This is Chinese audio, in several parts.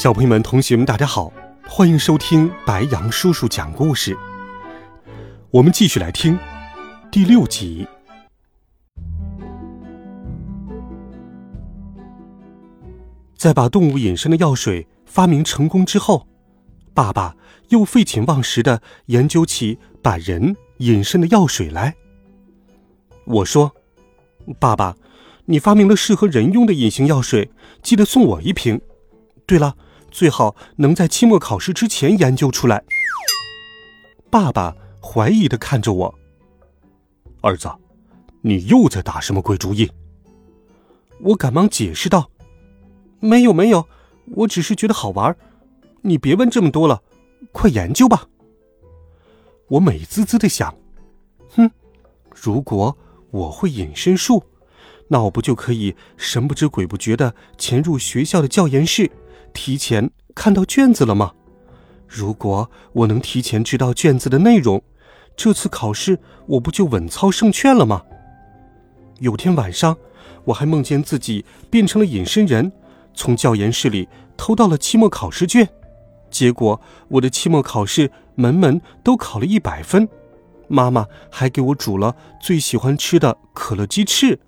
小朋友们、同学们，大家好，欢迎收听白杨叔叔讲故事。我们继续来听第六集。在把动物隐身的药水发明成功之后，爸爸又废寝忘食的研究起把人隐身的药水来。我说：“爸爸，你发明了适合人用的隐形药水，记得送我一瓶。对了。”最好能在期末考试之前研究出来。爸爸怀疑的看着我，儿子，你又在打什么鬼主意？我赶忙解释道：“没有没有，我只是觉得好玩。你别问这么多了，快研究吧。”我美滋滋的想：“哼，如果我会隐身术，那我不就可以神不知鬼不觉的潜入学校的教研室？”提前看到卷子了吗？如果我能提前知道卷子的内容，这次考试我不就稳操胜券了吗？有天晚上，我还梦见自己变成了隐身人，从教研室里偷到了期末考试卷，结果我的期末考试门门都考了一百分，妈妈还给我煮了最喜欢吃的可乐鸡翅。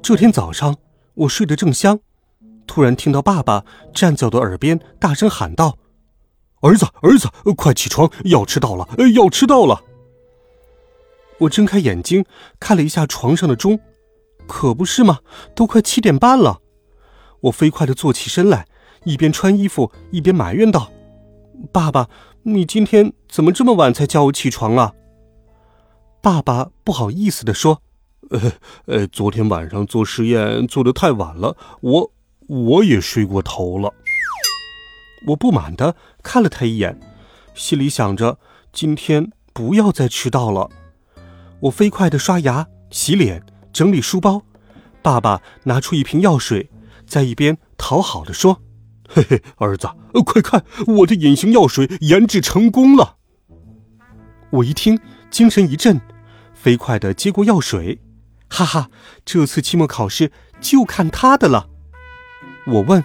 这天早上。我睡得正香，突然听到爸爸站在我的耳边大声喊道：“儿子，儿子，快起床，要迟到了，要迟到了！”我睁开眼睛看了一下床上的钟，可不是吗？都快七点半了。我飞快的坐起身来，一边穿衣服一边埋怨道：“爸爸，你今天怎么这么晚才叫我起床啊？”爸爸不好意思的说。呃呃，昨天晚上做实验做的太晚了，我我也睡过头了。我不满的看了他一眼，心里想着今天不要再迟到了。我飞快的刷牙、洗脸、整理书包。爸爸拿出一瓶药水，在一边讨好的说：“嘿嘿，儿子，呃快看，我的隐形药水研制成功了。”我一听，精神一振，飞快的接过药水。哈哈，这次期末考试就看他的了。我问：“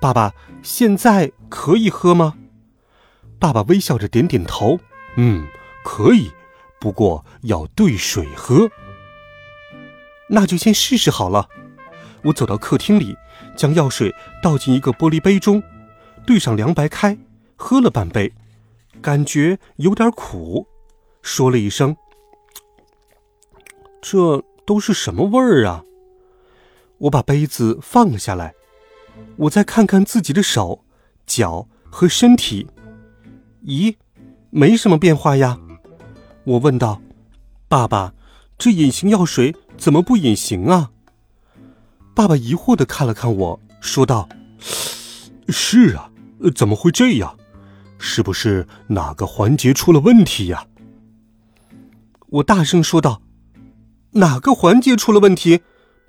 爸爸，现在可以喝吗？”爸爸微笑着点点头：“嗯，可以，不过要兑水喝。”那就先试试好了。我走到客厅里，将药水倒进一个玻璃杯中，兑上凉白开，喝了半杯，感觉有点苦，说了一声：“这。”都是什么味儿啊！我把杯子放了下来，我再看看自己的手、脚和身体，咦，没什么变化呀。我问道：“爸爸，这隐形药水怎么不隐形啊？”爸爸疑惑的看了看我，说道：“是啊，怎么会这样？是不是哪个环节出了问题呀？”我大声说道。哪个环节出了问题？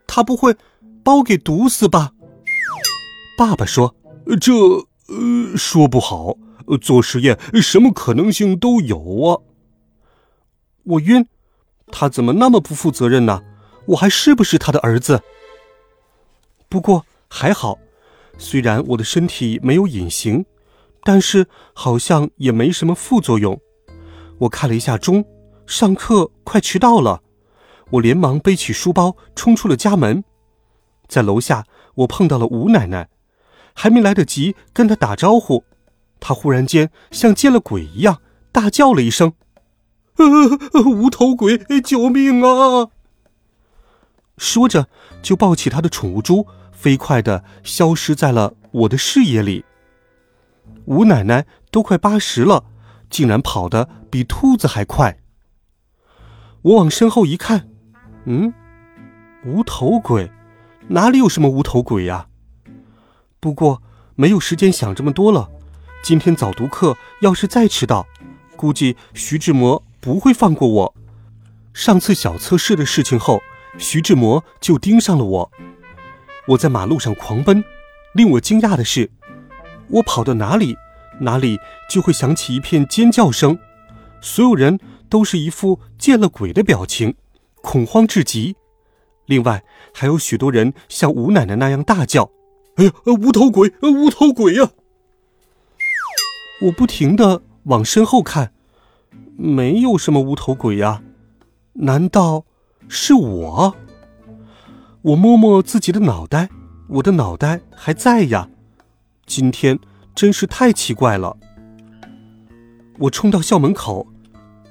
他不会把我给毒死吧？爸爸说：“这呃，说不好。做实验什么可能性都有啊。”我晕，他怎么那么不负责任呢？我还是不是他的儿子？不过还好，虽然我的身体没有隐形，但是好像也没什么副作用。我看了一下钟，上课快迟到了。我连忙背起书包冲出了家门，在楼下我碰到了吴奶奶，还没来得及跟她打招呼，她忽然间像见了鬼一样大叫了一声：“呃，无头鬼，救命啊！”说着就抱起他的宠物猪，飞快的消失在了我的视野里。吴奶奶都快八十了，竟然跑得比兔子还快。我往身后一看。嗯，无头鬼，哪里有什么无头鬼呀？不过没有时间想这么多了。今天早读课要是再迟到，估计徐志摩不会放过我。上次小测试的事情后，徐志摩就盯上了我。我在马路上狂奔，令我惊讶的是，我跑到哪里，哪里就会响起一片尖叫声。所有人都是一副见了鬼的表情，恐慌至极。另外，还有许多人像吴奶奶那样大叫：“哎呀，无头鬼！无头鬼呀！”我不停的往身后看，没有什么无头鬼呀，难道是我？我摸摸自己的脑袋，我的脑袋还在呀。今天真是太奇怪了。我冲到校门口，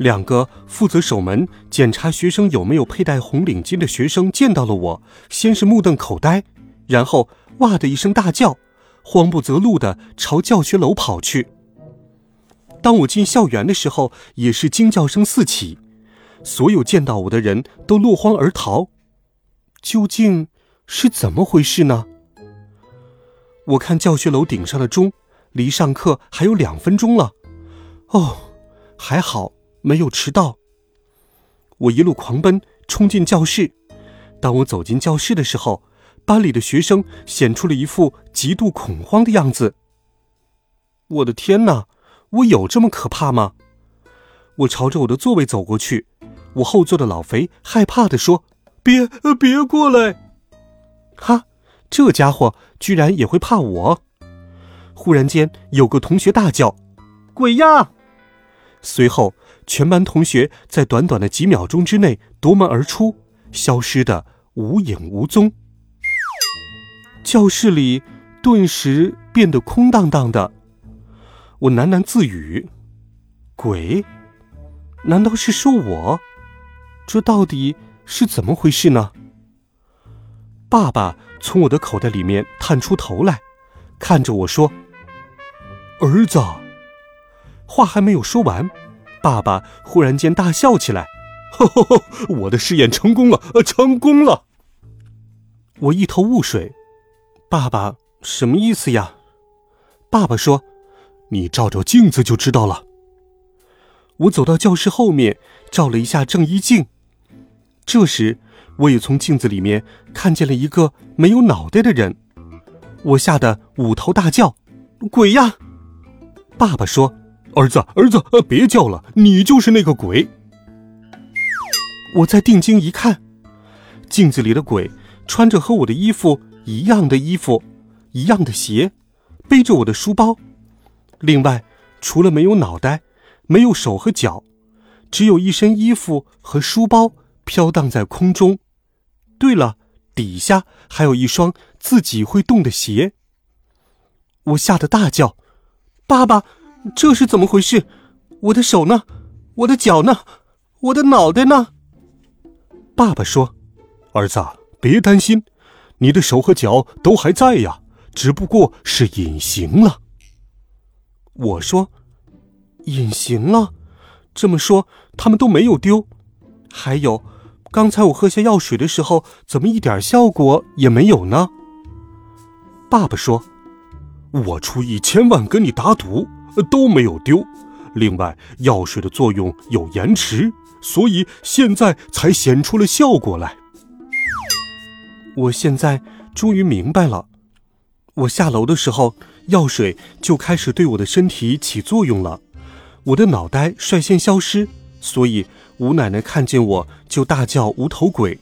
两个负责守门、检查学生有没有佩戴红领巾的学生见到了我，先是目瞪口呆，然后哇的一声大叫，慌不择路的朝教学楼跑去。当我进校园的时候，也是惊叫声四起，所有见到我的人都落荒而逃。究竟是怎么回事呢？我看教学楼顶上的钟，离上课还有两分钟了。哦，还好没有迟到。我一路狂奔，冲进教室。当我走进教室的时候，班里的学生显出了一副极度恐慌的样子。我的天哪！我有这么可怕吗？我朝着我的座位走过去，我后座的老肥害怕的说：“别，别过来！”哈，这家伙居然也会怕我！忽然间，有个同学大叫：“鬼呀！”随后，全班同学在短短的几秒钟之内夺门而出，消失的无影无踪。教室里顿时变得空荡荡的。我喃喃自语：“鬼？难道是说我？这到底是怎么回事呢？”爸爸从我的口袋里面探出头来，看着我说：“儿子。”话还没有说完，爸爸忽然间大笑起来：“吼吼吼我的试验成功了，成功了！”我一头雾水：“爸爸，什么意思呀？”爸爸说。你照照镜子就知道了。我走到教室后面，照了一下正衣镜。这时，我也从镜子里面看见了一个没有脑袋的人。我吓得捂头大叫：“鬼呀！”爸爸说：“儿子，儿子，别叫了，你就是那个鬼。”我再定睛一看，镜子里的鬼穿着和我的衣服一样的衣服，一样的鞋，背着我的书包。另外，除了没有脑袋，没有手和脚，只有一身衣服和书包飘荡在空中。对了，底下还有一双自己会动的鞋。我吓得大叫：“爸爸，这是怎么回事？我的手呢？我的脚呢？我的脑袋呢？”爸爸说：“儿子，别担心，你的手和脚都还在呀，只不过是隐形了。”我说：“隐形了，这么说他们都没有丢。还有，刚才我喝下药水的时候，怎么一点效果也没有呢？”爸爸说：“我出一千万跟你打赌，呃都没有丢。另外，药水的作用有延迟，所以现在才显出了效果来。我现在终于明白了。我下楼的时候。”药水就开始对我的身体起作用了，我的脑袋率先消失，所以吴奶奶看见我就大叫“无头鬼”。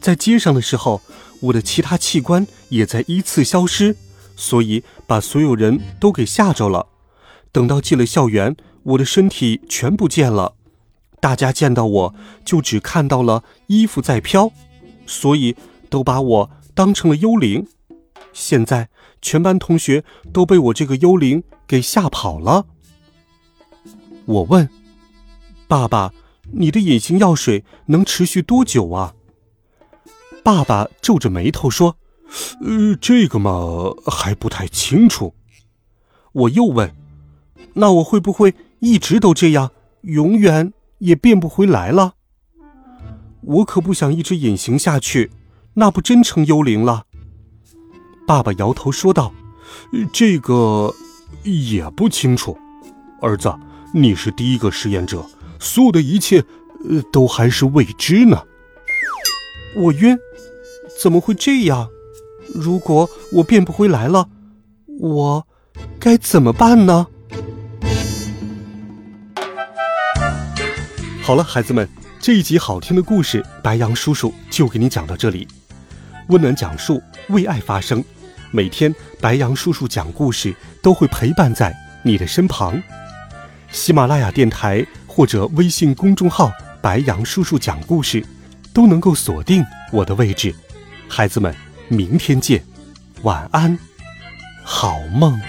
在街上的时候，我的其他器官也在依次消失，所以把所有人都给吓着了。等到进了校园，我的身体全不见了，大家见到我就只看到了衣服在飘，所以都把我当成了幽灵。现在。全班同学都被我这个幽灵给吓跑了。我问：“爸爸，你的隐形药水能持续多久啊？”爸爸皱着眉头说：“呃，这个嘛还不太清楚。”我又问：“那我会不会一直都这样，永远也变不回来了？”我可不想一直隐形下去，那不真成幽灵了。爸爸摇头说道：“这个也不清楚。儿子，你是第一个实验者，所有的一切，呃，都还是未知呢。我晕，怎么会这样？如果我变不回来了，我该怎么办呢？好了，孩子们，这一集好听的故事，白羊叔叔就给你讲到这里。温暖讲述，为爱发声。每天，白羊叔叔讲故事都会陪伴在你的身旁。喜马拉雅电台或者微信公众号“白羊叔叔讲故事”，都能够锁定我的位置。孩子们，明天见，晚安，好梦。